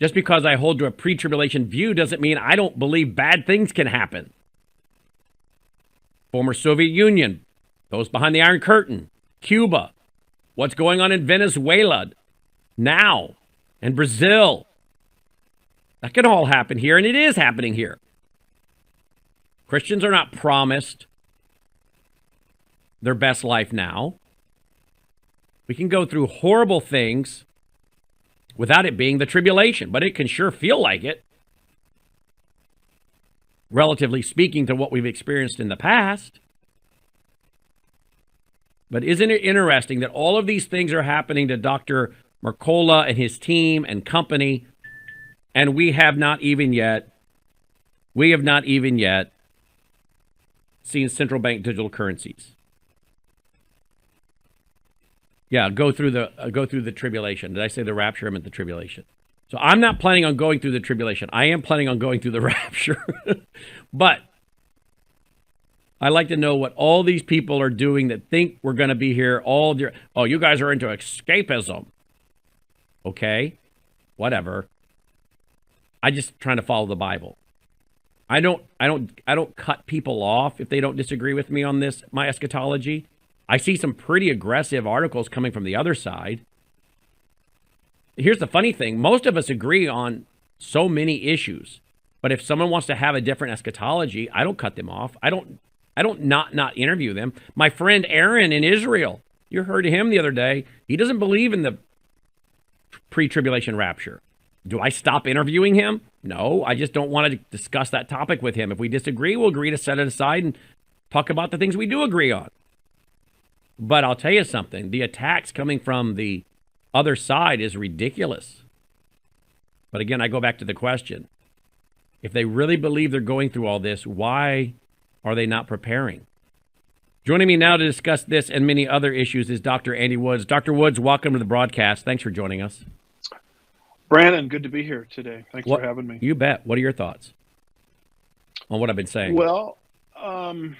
Just because I hold to a pre tribulation view doesn't mean I don't believe bad things can happen. Former Soviet Union, those behind the Iron Curtain, Cuba, what's going on in Venezuela now, and Brazil. That can all happen here, and it is happening here. Christians are not promised their best life now. We can go through horrible things without it being the tribulation, but it can sure feel like it, relatively speaking to what we've experienced in the past. But isn't it interesting that all of these things are happening to Dr. Mercola and his team and company, and we have not even yet, we have not even yet seen central bank digital currencies. Yeah, go through the uh, go through the tribulation. Did I say the rapture? I meant the tribulation. So I'm not planning on going through the tribulation. I am planning on going through the rapture. but I like to know what all these people are doing that think we're going to be here all year. Oh, you guys are into escapism. Okay, whatever. I just trying to follow the Bible. I don't I don't I don't cut people off if they don't disagree with me on this my eschatology. I see some pretty aggressive articles coming from the other side. Here's the funny thing most of us agree on so many issues. But if someone wants to have a different eschatology, I don't cut them off. I don't I don't not not interview them. My friend Aaron in Israel, you heard him the other day. He doesn't believe in the pre-tribulation rapture. Do I stop interviewing him? No, I just don't want to discuss that topic with him. If we disagree, we'll agree to set it aside and talk about the things we do agree on. But I'll tell you something the attacks coming from the other side is ridiculous. But again, I go back to the question if they really believe they're going through all this, why are they not preparing? Joining me now to discuss this and many other issues is Dr. Andy Woods. Dr. Woods, welcome to the broadcast. Thanks for joining us. Brandon, good to be here today. Thanks what, for having me. You bet. What are your thoughts on what I've been saying? Well, um,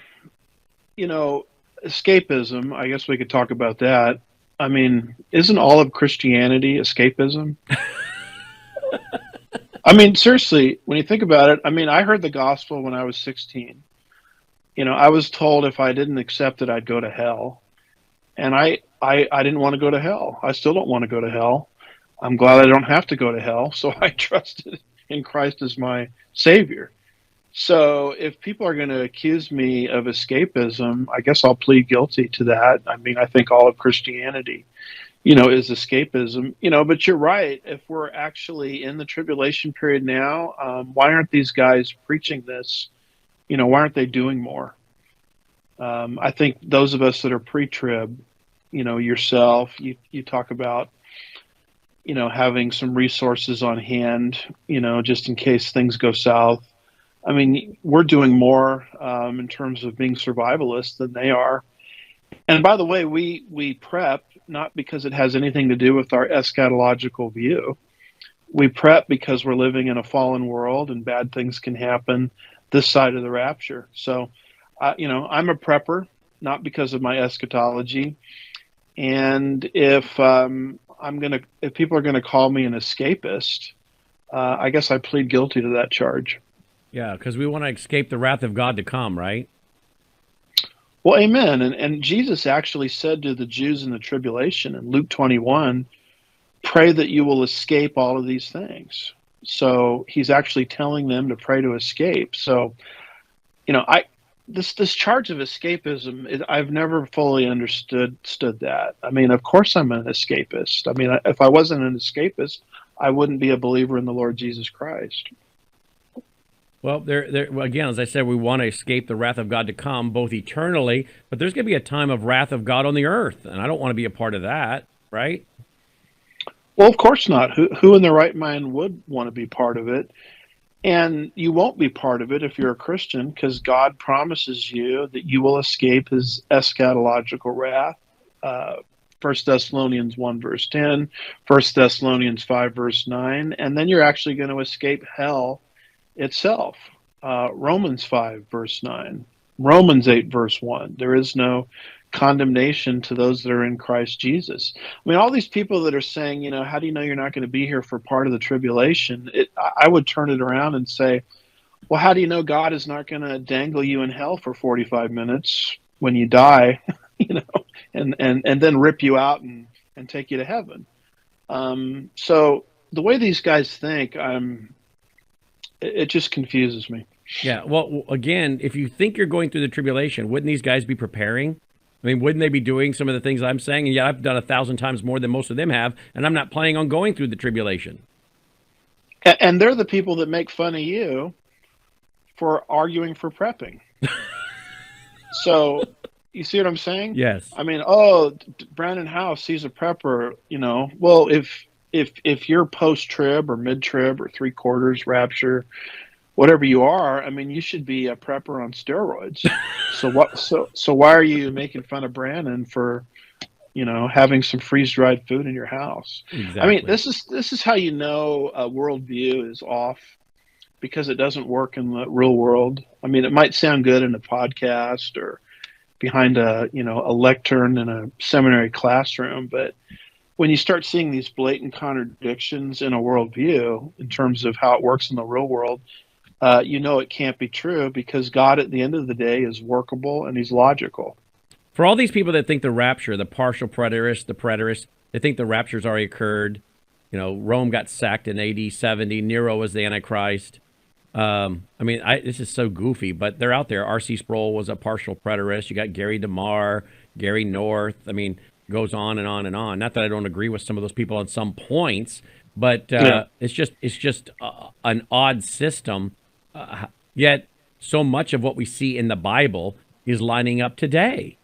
you know, escapism, I guess we could talk about that. I mean, isn't all of Christianity escapism? I mean, seriously, when you think about it, I mean, I heard the gospel when I was 16. You know, I was told if I didn't accept it, I'd go to hell. And I, I, I didn't want to go to hell. I still don't want to go to hell. I'm glad I don't have to go to hell. So I trusted in Christ as my savior. So if people are going to accuse me of escapism, I guess I'll plead guilty to that. I mean, I think all of Christianity, you know, is escapism. You know, but you're right. If we're actually in the tribulation period now, um, why aren't these guys preaching this? You know, why aren't they doing more? Um, I think those of us that are pre-trib, you know, yourself, you you talk about you know having some resources on hand you know just in case things go south I mean, we're doing more um, in terms of being survivalists than they are. And by the way, we we prep not because it has anything to do with our eschatological view. We prep because we're living in a fallen world and bad things can happen this side of the rapture. So, uh, you know, I'm a prepper, not because of my eschatology. And if um, I'm gonna, if people are gonna call me an escapist, uh, I guess I plead guilty to that charge. Yeah, because we want to escape the wrath of God to come, right? Well, amen. And, and Jesus actually said to the Jews in the tribulation in Luke 21, pray that you will escape all of these things. So he's actually telling them to pray to escape. So, you know, I this this charge of escapism, it, I've never fully understood stood that. I mean, of course I'm an escapist. I mean, if I wasn't an escapist, I wouldn't be a believer in the Lord Jesus Christ. Well, there, there. Again, as I said, we want to escape the wrath of God to come, both eternally, but there's going to be a time of wrath of God on the earth, and I don't want to be a part of that, right? Well, of course not. Who, who in their right mind would want to be part of it? And you won't be part of it if you're a Christian, because God promises you that you will escape His eschatological wrath. Uh, 1 Thessalonians 1 verse 10, 1 Thessalonians 5 verse 9, and then you're actually going to escape hell itself. Uh, Romans 5, verse 9, Romans 8, verse 1. There is no condemnation to those that are in Christ Jesus. I mean, all these people that are saying, you know, how do you know you're not going to be here for part of the tribulation? It, I would turn it around and say, well, how do you know God is not going to dangle you in hell for 45 minutes when you die, you know, and, and, and then rip you out and, and take you to heaven? Um, so the way these guys think, um, it, just confuses me. Yeah. Well, again, if you think you're going through the tribulation, wouldn't these guys be preparing? I mean, wouldn't they be doing some of the things I'm saying? And yet I've done a thousand times more than most of them have, and I'm not planning on going through the tribulation. And they're the people that make fun of you for arguing for prepping. so, you see what I'm saying? Yes. I mean, oh, Brandon Howse, he's a prepper. You know, well, if if if you're post trib or mid trib or three quarters rapture, whatever you are, I mean, you should be a prepper on steroids. so what? So so why are you making fun of Brandon for, you know, having some freeze dried food in your house? Exactly. I mean, this is this is how you know a worldview is off because it doesn't work in the real world. I mean, it might sound good in a podcast or behind a you know a lectern in a seminary classroom, but when you start seeing these blatant contradictions in a worldview in terms of how it works in the real world, uh, you know it can't be true because God, at the end of the day, is workable and He's logical. For all these people that think the rapture, the partial preterist, the preterist, they think the rapture's already occurred. You know, Rome got sacked in AD 70. Nero was the Antichrist. Um, I mean, I, this is so goofy, but they're out there. R.C. Sproul was a partial preterist. You got Gary DeMar, Gary North. I mean, goes on and on and on. Not that I don't agree with some of those people on some points, but uh, yeah. it's just it's just uh, an odd system. Uh, yet, so much of what we see in the Bible is lining up today.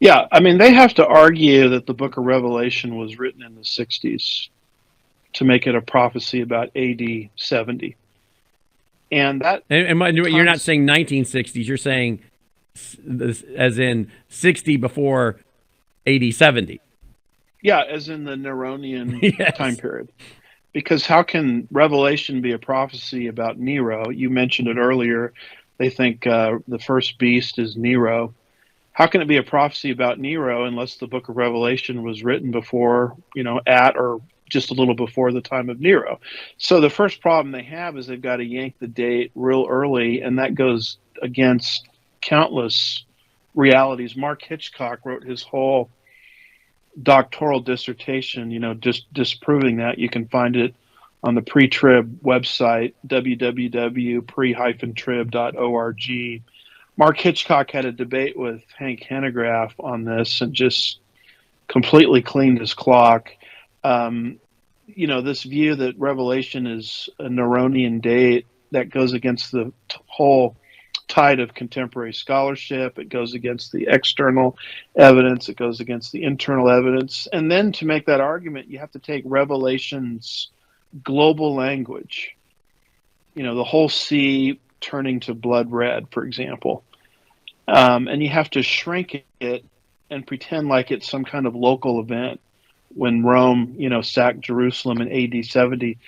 Yeah, I mean, they have to argue that the Book of Revelation was written in the '60s to make it a prophecy about AD 70. And that. And, and you're not saying 1960s, you're saying as in 60 before AD 70. Yeah, as in the Neronian yes. time period. Because how can Revelation be a prophecy about Nero? You mentioned it earlier. They think uh, the first beast is Nero. How can it be a prophecy about Nero unless the book of Revelation was written before, you know, at or just a little before the time of Nero. So the first problem they have is they've got to yank the date real early, and that goes against countless realities. Mark Hitchcock wrote his whole doctoral dissertation, you know, just disproving that. You can find it on the pre-trib website www.pre-trib.org. Mark Hitchcock had a debate with Hank Hanegraaff on this and just completely cleaned his clock. Um, you know, this view that Revelation is a Neronian date that goes against the whole tide of contemporary scholarship. It goes against the external evidence. It goes against the internal evidence. And then to make that argument, you have to take Revelation's global language. You know, the whole sea turning to blood red, for example. Um, and you have to shrink it and pretend like it's some kind of local event when Rome, you know, sacked Jerusalem in AD 70.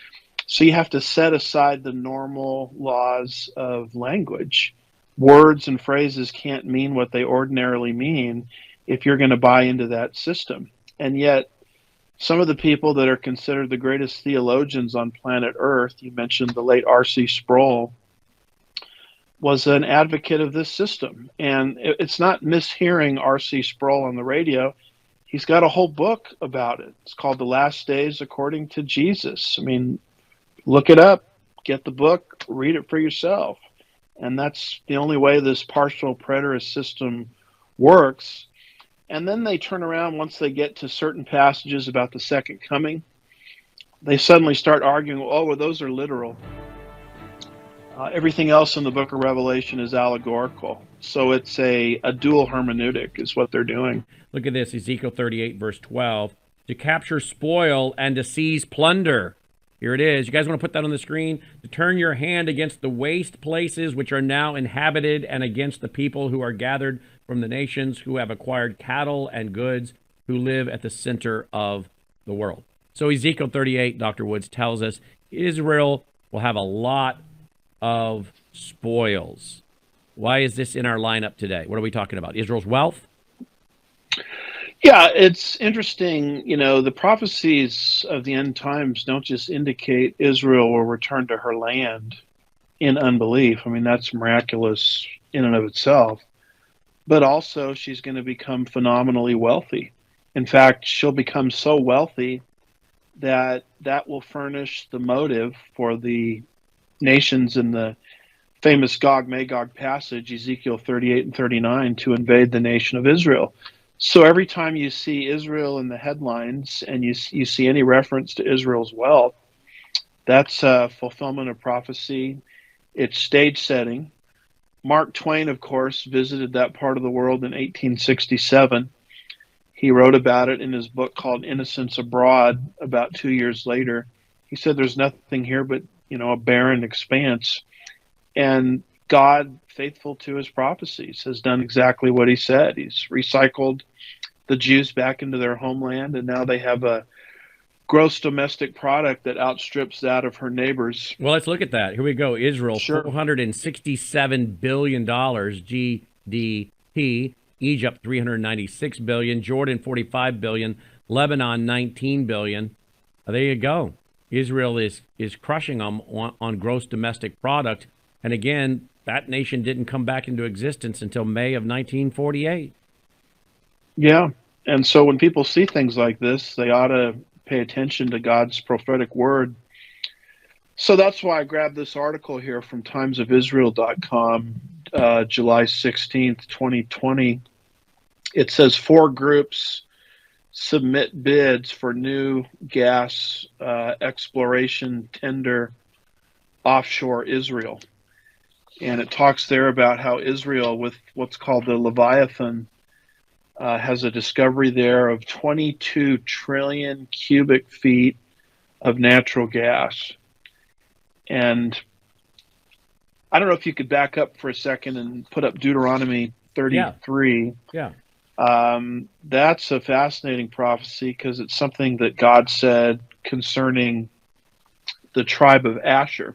So you have to set aside the normal laws of language. Words and phrases can't mean what they ordinarily mean if you're going to buy into that system. And yet, some of the people that are considered the greatest theologians on planet Earth, you mentioned the late R.C. Sproul, was an advocate of this system. And it's not mishearing R.C. Sproul on the radio he's got a whole book about it. It's called The Last Days According to Jesus. I mean, look it up, get the book, read it for yourself. And that's the only way this partial preterist system works. And then they turn around once they get to certain passages about the second coming. They suddenly start arguing, oh, well, those are literal. Uh, everything else in the book of Revelation is allegorical. So it's a, a dual hermeneutic, is what they're doing. Look at this Ezekiel 38, verse 12. To capture spoil and to seize plunder. Here it is. You guys want to put that on the screen? To turn your hand against the waste places which are now inhabited and against the people who are gathered from the nations who have acquired cattle and goods who live at the center of the world. So Ezekiel 38, Dr. Woods tells us Israel will have a lot of spoils. Why is this in our lineup today? What are we talking about? Israel's wealth? Yeah, it's interesting. You know, the prophecies of the end times don't just indicate Israel will return to her land in unbelief. I mean, that's miraculous in and of itself. But also, she's going to become phenomenally wealthy. In fact, she'll become so wealthy that that will furnish the motive for the nations in the famous Gog Magog passage, Ezekiel 38 and 39, to invade the nation of Israel. So every time you see Israel in the headlines and you, you see any reference to Israel's wealth, that's a fulfillment of prophecy. It's stage setting. Mark Twain, of course, visited that part of the world in 1867. He wrote about it in his book called Innocents Abroad about two years later. He said, There's nothing here but, you know, a barren expanse. And God, faithful to his prophecies, has done exactly what he said. He's recycled the Jews back into their homeland, and now they have a gross domestic product that outstrips that of her neighbors. Well, let's look at that. Here we go. Israel, Sure. $467 billion GDP. Egypt, 396 billion. Jordan, 45 billion. Lebanon, 19 billion. There you go. Israel is is crushing them on, on gross domestic product. And again, that nation didn't come back into existence until May of 1948. Yeah. And so when people see things like this, they ought to pay attention to God's prophetic word. So that's why I grabbed this article here from timesofisrael.com, uh, July 16th, 2020. It says four groups submit bids for new gas uh, exploration tender offshore Israel. And it talks there about how Israel, with what's called the Leviathan, uh, has a discovery there of 22 trillion cubic feet of natural gas. And I don't know if you could back up for a second and put up Deuteronomy 33. Yeah. Um, that's a fascinating prophecy because it's something that God said concerning the tribe of Asher.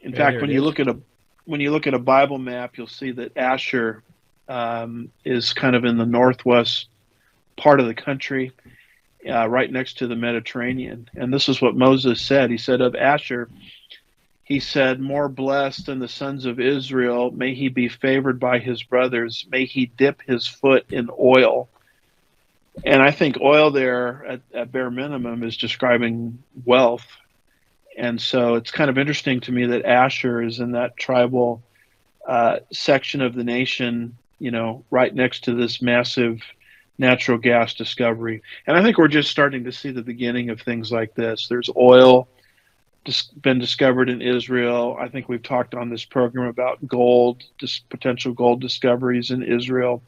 In Yeah, fact, when you is. look at a when you look at a Bible map, you'll see that Asher um, is kind of in the northwest part of the country, uh, right next to the Mediterranean. And this is what Moses said. He said of Asher, he said, More blessed than the sons of Israel, may he be favored by his brothers, may he dip his foot in oil. And I think oil there, at, at bare minimum, is describing wealth. And so it's kind of interesting to me that Asher is in that tribal uh, section of the nation, you know, right next to this massive natural gas discovery. And I think we're just starting to see the beginning of things like this. There's oil dis- been discovered in Israel. I think we've talked on this program about gold, dis- potential gold discoveries in Israel.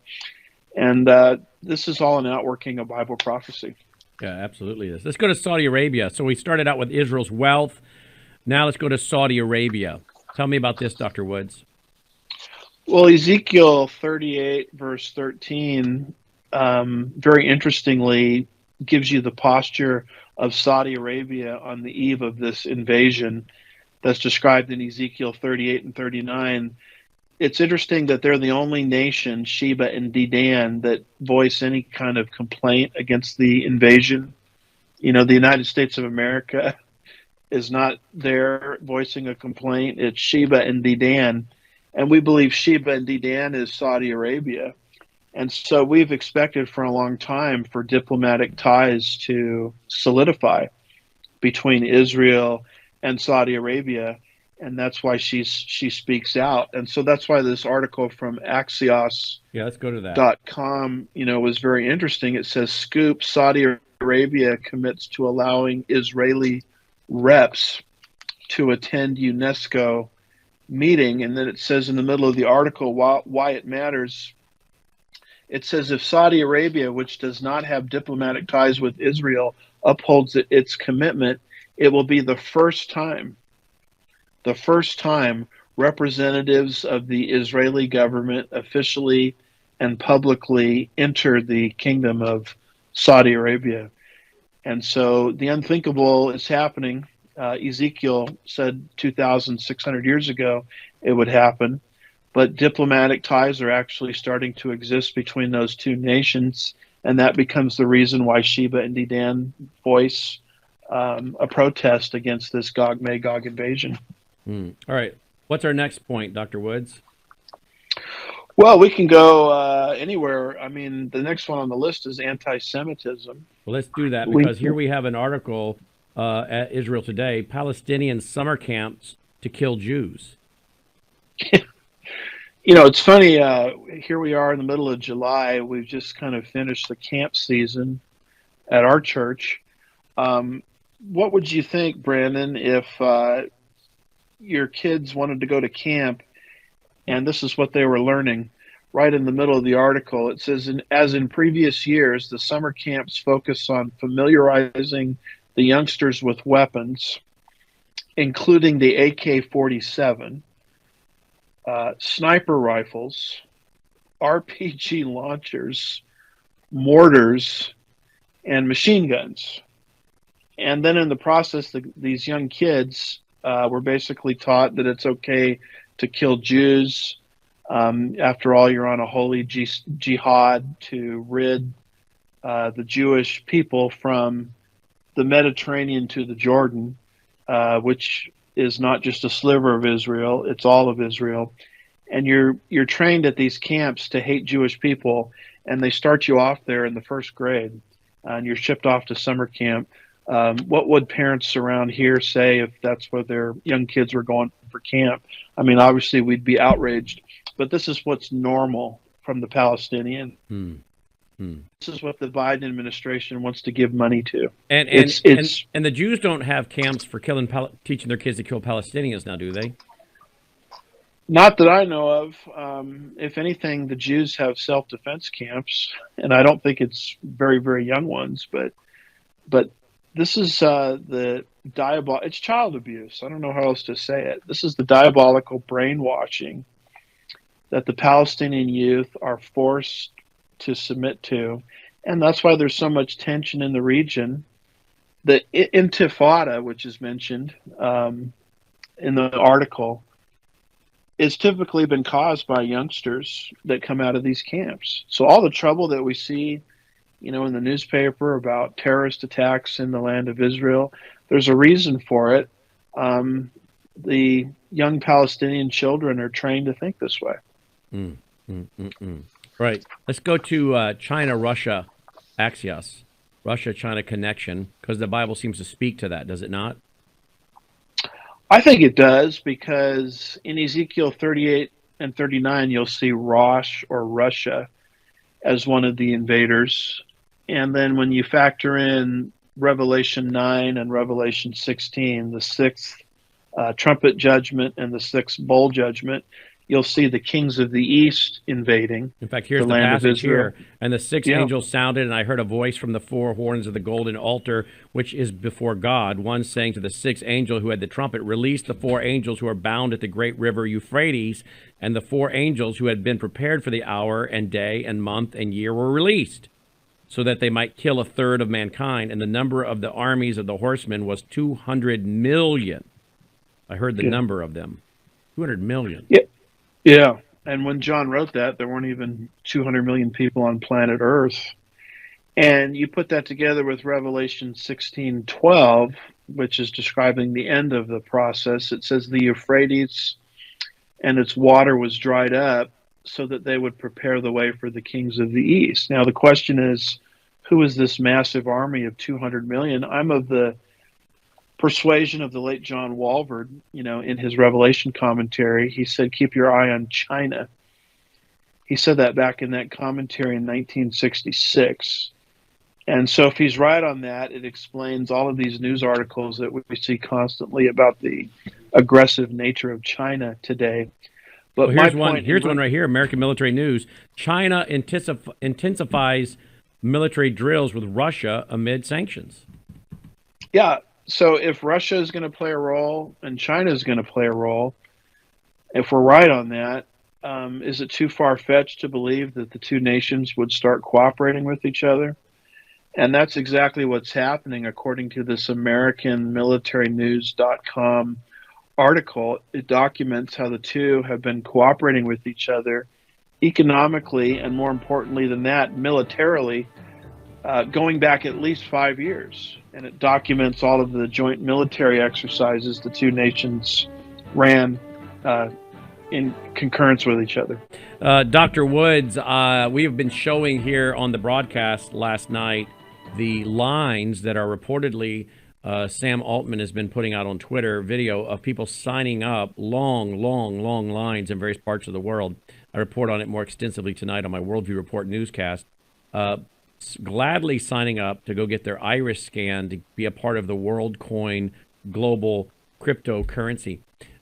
And uh, this is all an outworking of Bible prophecy. Yeah, absolutely is. Let's go to Saudi Arabia. So we started out with Israel's wealth. Now let's go to Saudi Arabia. Tell me about this, Dr. Woods. Well, Ezekiel 38, verse 13, um, very interestingly, gives you the posture of Saudi Arabia on the eve of this invasion that's described in Ezekiel 38 and 39. It's interesting that they're the only nation, Sheba and Dedan, that voice any kind of complaint against the invasion. You know, the United States of America is not there voicing a complaint. It's Sheba and Dedan and we believe Sheba and Dedan is Saudi Arabia. And so we've expected for a long time for diplomatic ties to solidify between Israel and Saudi Arabia. And that's why she's she speaks out. And so that's why this article from Axios Yeah, let's go to that. dot com, you know, was very interesting. It says Scoop Saudi Arabia commits to allowing Israeli reps to attend UNESCO meeting, and then it says in the middle of the article why, why it matters. It says if Saudi Arabia, which does not have diplomatic ties with Israel, upholds its commitment, it will be the first time, the first time representatives of the Israeli government officially and publicly enter the kingdom of Saudi Arabia. And so the unthinkable is happening. Uh, Ezekiel said 2,600 years ago it would happen. but diplomatic ties are actually starting to exist between those two nations, and that becomes the reason why Sheba and Dedan voice um, a protest against this Gog Magog invasion. Hmm. All right. What's our next point, Dr. Woods? Well, we can go uh, anywhere. I mean, the next one on the list is anti-Semitism. Well, let's do that We- because here we have an article uh, at Israel Today: Palestinian summer camps to kill Jews. You know, it's funny. Uh, here we are in the middle of July. We've just kind of finished the camp season at our church. Um, what would you think, Brandon, if uh, your kids wanted to go to camp and this is what they were learning? Right in the middle of the article, it says, as in previous years, the summer camps focus on familiarizing the youngsters with weapons, including the AK 47 uh, sniper rifles, RPG launchers, mortars, and machine guns. And then in the process, the, these young kids uh, were basically taught that it's okay to kill Jews. Um, after all, you're on a holy ji- jihad to rid uh, the Jewish people from the Mediterranean to the Jordan, uh, which is not just a sliver of Israel; it's all of Israel. And you're you're trained at these camps to hate Jewish people, and they start you off there in the first grade, and you're shipped off to summer camp. Um, what would parents around here say if that's where their young kids were going for camp? I mean, obviously we'd be outraged, but this is what's normal from the Palestinian. Hmm. Hmm. This is what the Biden administration wants to give money to. And and, It's- it's- and and the Jews don't have camps for killing teaching their kids to kill Palestinians now, do they? Not that I know of. Um, if anything, the Jews have self-defense camps, and I don't think it's very, very young ones. But, but this is uh, the diabol. It's child abuse. I don't know how else to say it. This is the diabolical brainwashing that the Palestinian youth are forced to submit to, and that's why there's so much tension in the region. The Intifada, which is mentioned um, in the article it's typically been caused by youngsters that come out of these camps. So all the trouble that we see, you know, in the newspaper about terrorist attacks in the land of Israel, there's a reason for it. Um, the young Palestinian children are trained to think this way. Mm, mm, mm. Right. Let's go to uh, China Russia Axios, Russia China connection, because the Bible seems to speak to that, does it not? I think it does because in Ezekiel 38 and 39, you'll see Rosh or Russia as one of the invaders. And then when you factor in Revelation 9 and Revelation 16, the sixth uh, trumpet judgment and the sixth bowl judgment, you'll see the kings of the east invading. In fact, here's The the, passage here. And the sixth Yeah. angel sounded, and I heard a voice from the four horns of the golden altar, which is before God, one saying to the sixth angel who had the trumpet, Release the four angels who are bound at the great river Euphrates. And the four angels who had been prepared for the hour and day and month and year were released, so that they might kill a third of mankind. And the number of the armies of the horsemen was 200 million. I heard the Yeah. number of them 200 million. Yeah. And when John wrote that, there weren't even 200 million people on planet Earth. And you put that together with Revelation 16:12, which is describing the end of the process. It says the Euphrates and its water was dried up so that they would prepare the way for the kings of the east. Now the question is who is this massive army of 200 million? I'm of the persuasion of the late John Walvoord, you know, in his Revelation commentary, he said, keep your eye on China. He said that back in that commentary in 1966. And so, if he's right on that, it explains all of these news articles that we see constantly about the aggressive nature of China today. But Well, here's one. Here's one right here. American Military News: China intensif- intensifies military drills with Russia amid sanctions. Yeah. So if Russia is going to play a role and China is going to play a role, if we're right on that, um, is it too far fetched to believe that the two nations would start cooperating with each other? And that's exactly what's happening, according to this American Military News.com article, it documents how the two have been cooperating with each other economically and, more importantly than that, militarily, uh, going back at least five years. And it documents all of the joint military exercises the two nations ran uh, in concurrence with each other. Uh, Dr. Woods, uh, we have been showing here on the broadcast last night the lines that are reportedly uh, Sam Altman has been putting out on Twitter video of people signing up long, long, long lines in various parts of the world. I report on it more extensively tonight on my Worldview Report newscast. Uh, gladly signing up to go get their iris scan to be a part of the WorldCoin global cryptocurrency.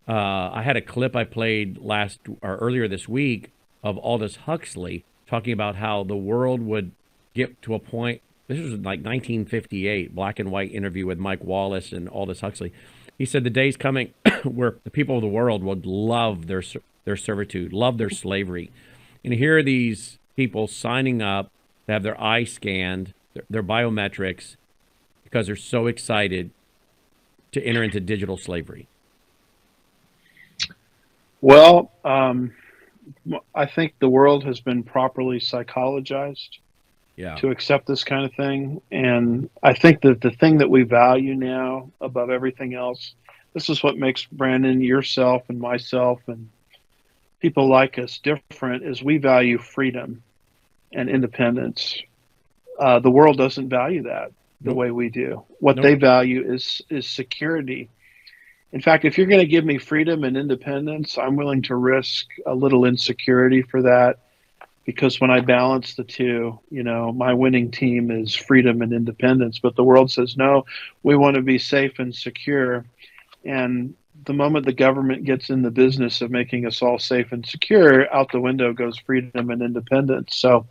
Uh, I had a clip I played last or earlier this week of Aldous Huxley talking about how the world would get to a point this was like 1958, black and white interview with Mike Wallace and Aldous Huxley. He said the day's coming where the people of the world would love their their servitude, love their slavery, and here are these people signing up to have their eye scanned, their, their biometrics, because they're so excited to enter into digital slavery. Well, um, I think the world has been properly psychologized yeah. to accept this kind of thing. And I think that the thing that we value now above everything else, this is what makes Brandon, yourself, and myself, and people like us different, is we value freedom and independence. Uh, the world doesn't value that the nope. way we do. What nope. they value is is security. In fact, if you're going to give me freedom and independence, I'm willing to risk a little insecurity for that because when I balance the two, you know, my winning team is freedom and independence, but the world says no, we want to be safe and secure. And the moment the government gets in the business of making us all safe and secure, out the window goes freedom and independence. So,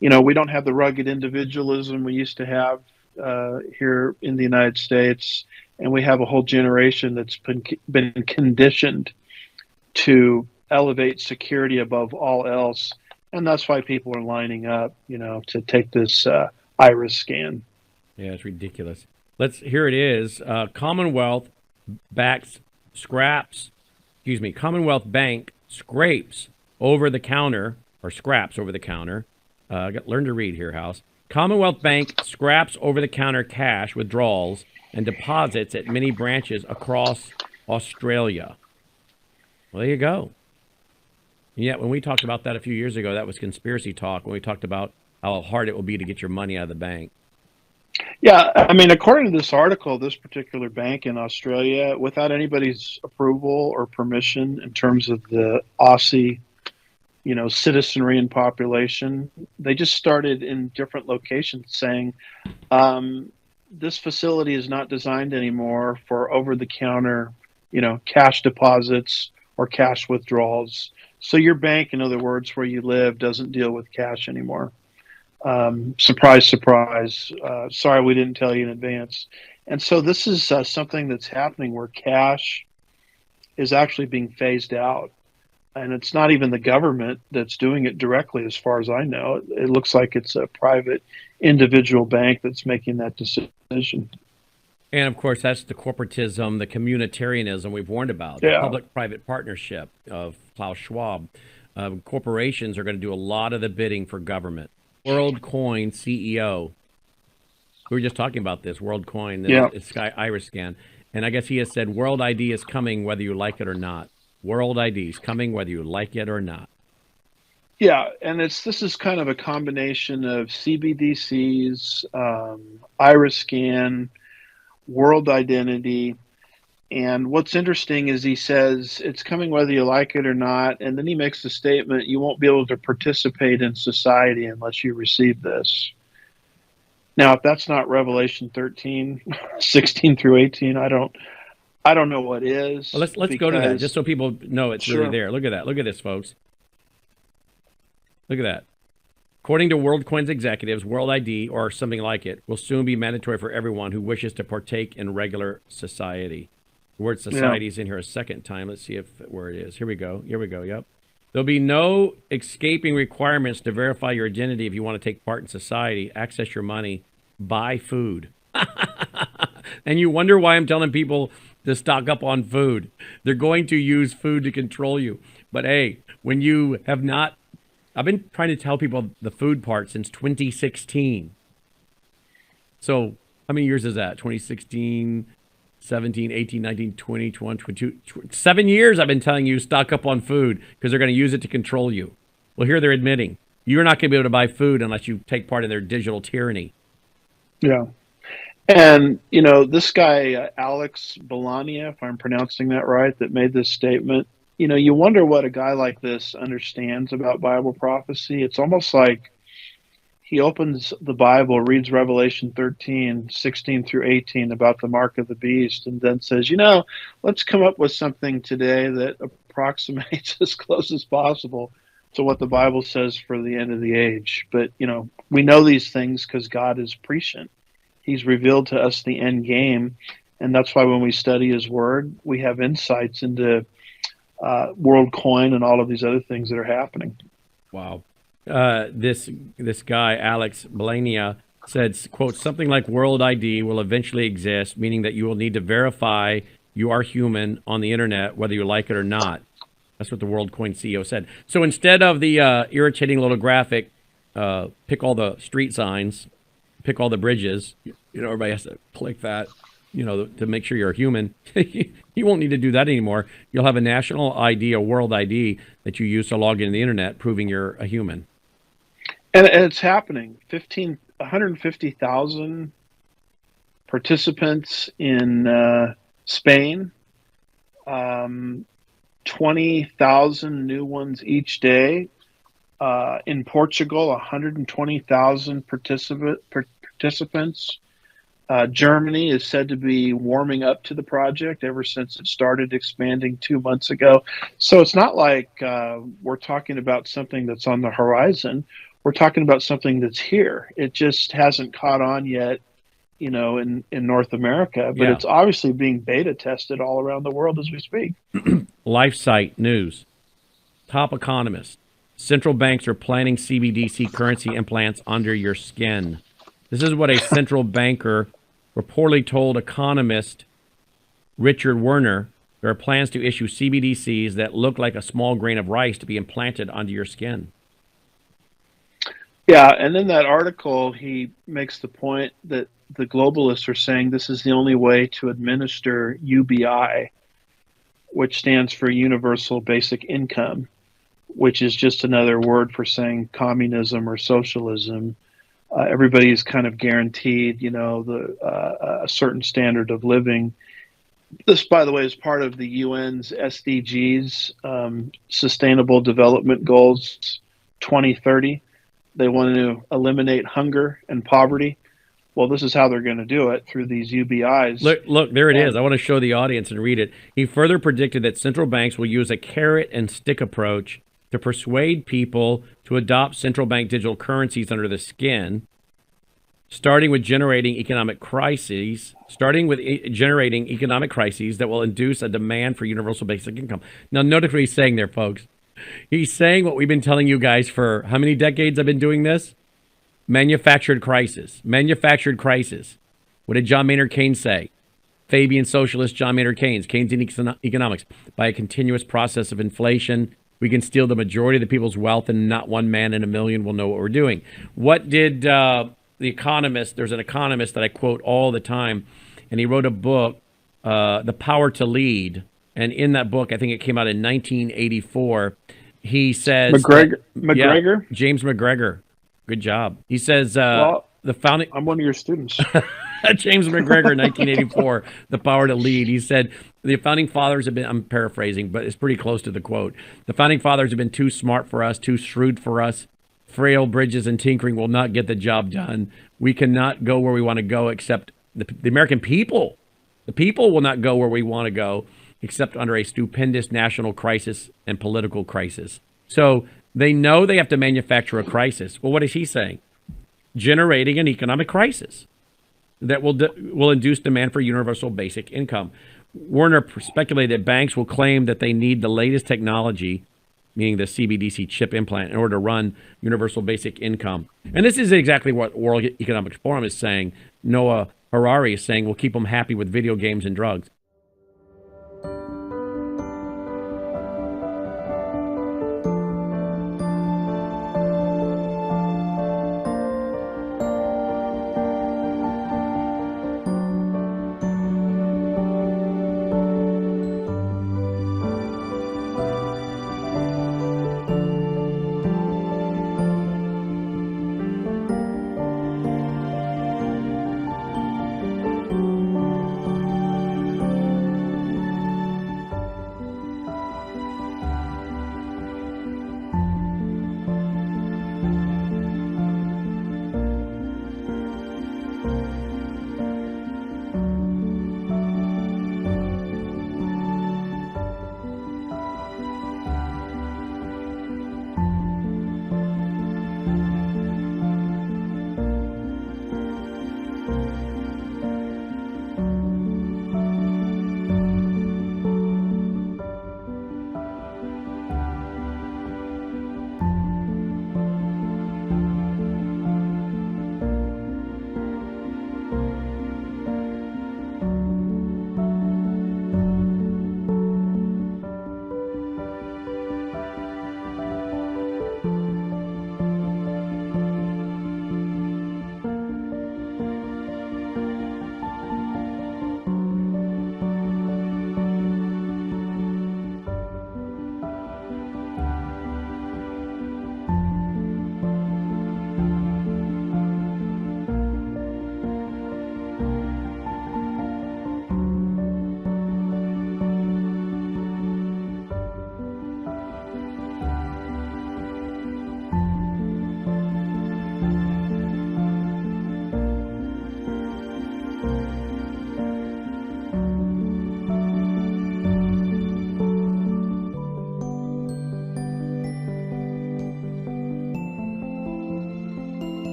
you know, we don't have the rugged individualism we used to have uh, here in the United States, and we have a whole generation that's been been conditioned to elevate security above all else and that's why people are lining up, you know, to take this uh, iris scan. Yeah, it's ridiculous. Let's here it is. Uh, Commonwealth backs scraps, excuse me, Commonwealth Bank scrapes over the counter or scraps over the counter. Uh, learn to read here, Howse. Commonwealth Bank scraps over the counter cash withdrawals and deposits at many branches across Australia. Well, there you go. Yeah, when we talked about that a few years ago, that was conspiracy talk when we talked about how hard it will be to get your money out of the bank. Yeah, I mean, according to this article, this particular bank in Australia, without anybody's approval or permission in terms of the Aussie, you know, citizenry and population, they just started in different locations saying, um, this facility is not designed anymore for over-the-counter, you know, cash deposits or cash withdrawals. So your bank, in other words, where you live, doesn't deal with cash anymore. Um, surprise, surprise. Uh, sorry, we didn't tell you in advance. And so this is uh, something that's happening where cash is actually being phased out. And it's not even the government that's doing it directly, as far as I know. It, it looks like it's a private individual bank that's making that decision. And of course, that's the corporatism, the communitarianism we've warned about, yeah. the public private partnership of Klaus Schwab. Uh, corporations are going to do a lot of the bidding for government. WorldCoin CEO, we were just talking about this, WorldCoin, yeah. Sky Iris Scan. And I guess he has said World ID is coming whether you like it or not. World ID is coming whether you like it or not. Yeah, and it's this is kind of a combination of CBDCs, um, Iris Scan, world identity. And what's interesting is he says it's coming whether you like it or not. And then he makes the statement you won't be able to participate in society unless you receive this. Now, if that's not Revelation 13, 16 through 18, I don't. I don't know what is. Well, let's let's because, go to that just so people know it's sure. really there. Look at that. Look at this, folks. Look at that. According to WorldCoin's executives, World ID or something like it will soon be mandatory for everyone who wishes to partake in regular society. The word society yeah. is in here a second time. Let's see if where it is. Here we go. Here we go. Yep. There'll be no escaping requirements to verify your identity if you want to take part in society, access your money, buy food. and you wonder why I'm telling people to stock up on food. They're going to use food to control you. But hey, when you have not, I've been trying to tell people the food part since 2016. So how many years is that? 2016, 17, 18, 19, 20, 21, 22, tw- seven years I've been telling you stock up on food because they're going to use it to control you. Well, here they're admitting you're not going to be able to buy food unless you take part in their digital tyranny. Yeah. And, you know, this guy, uh, Alex Balania, if I'm pronouncing that right, that made this statement, you know, you wonder what a guy like this understands about Bible prophecy. It's almost like he opens the Bible, reads Revelation 13, 16 through 18 about the mark of the beast, and then says, you know, let's come up with something today that approximates as close as possible to what the Bible says for the end of the age. But, you know, we know these things because God is prescient. He's revealed to us the end game. And that's why when we study his word, we have insights into uh, world coin and all of these other things that are happening. Wow. Uh, this this guy Alex Blania said, "quote something like World ID will eventually exist, meaning that you will need to verify you are human on the internet, whether you like it or not." That's what the WorldCoin CEO said. So instead of the uh, irritating little graphic, uh, pick all the street signs, pick all the bridges. You know, everybody has to click that. You know, to make sure you're a human. you won't need to do that anymore. You'll have a national ID, a world ID that you use to log into the internet, proving you're a human. And, and it's happening. 15, 150,000 participants in uh, Spain. Um, 20,000 new ones each day. Uh, in Portugal, 120,000 participant, participants. Uh, Germany is said to be warming up to the project ever since it started expanding two months ago. So it's not like uh, we're talking about something that's on the horizon. We're talking about something that's here. It just hasn't caught on yet, you know, in, in North America, but Yeah. it's obviously being beta tested all around the world as we speak. LifeSite News. Top economist. Central banks are planning CBDC currency implants under your skin. This is what a central banker reportedly told economist Richard Werner. There are plans to issue CBDCs that look like a small grain of rice to be implanted onto your skin. Yeah, and in that article, he makes the point that the globalists are saying this is the only way to administer UBI, which stands for Universal Basic Income, which is just another word for saying communism or socialism. Uh, everybody is kind of guaranteed, you know, the uh, a certain standard of living. This, by the way, is part of the UN's SDGs, um, Sustainable Development Goals 2030 they want to eliminate hunger and poverty. Well, this is how they're going to do it through these UBIs. Look, look, there it Yeah. is. I want to show the audience and read it. He further predicted that central banks will use a carrot and stick approach to persuade people to adopt central bank digital currencies under the skin, starting with generating economic crises, starting with e- generating economic crises that will induce a demand for universal basic income. Now, notice what he's saying there, folks. He's saying what we've been telling you guys for how many decades I've been doing this? Manufactured crisis. Manufactured crisis. What did John Maynard Keynes say? Fabian socialist John Maynard Keynes, Keynesian economics. By a continuous process of inflation, we can steal the majority of the people's wealth, and not one man in a million will know what we're doing. What did uh, the economist? There's an economist that I quote all the time, and he wrote a book, uh, "The Power to Lead." And in that book, I think it came out in 1984. He says McGregor, that- yeah, James McGregor. Good job. He says uh, Well- the founding I'm one of your students. James McGregor, 1984, The Power to Lead. He said, The founding fathers have been, I'm paraphrasing, but it's pretty close to the quote. The founding fathers have been too smart for us, too shrewd for us. Frail bridges and tinkering will not get the job done. We cannot go where we want to go except the, the American people. The people will not go where we want to go except under a stupendous national crisis and political crisis. So they know they have to manufacture a crisis. Well, what is he saying? Generating an economic crisis that will de- will induce demand for universal basic income. Werner speculated that banks will claim that they need the latest technology, meaning the CBDC chip implant, in order to run universal basic income. And this is exactly what World Economic Forum is saying. Noah Harari is saying we'll keep them happy with video games and drugs.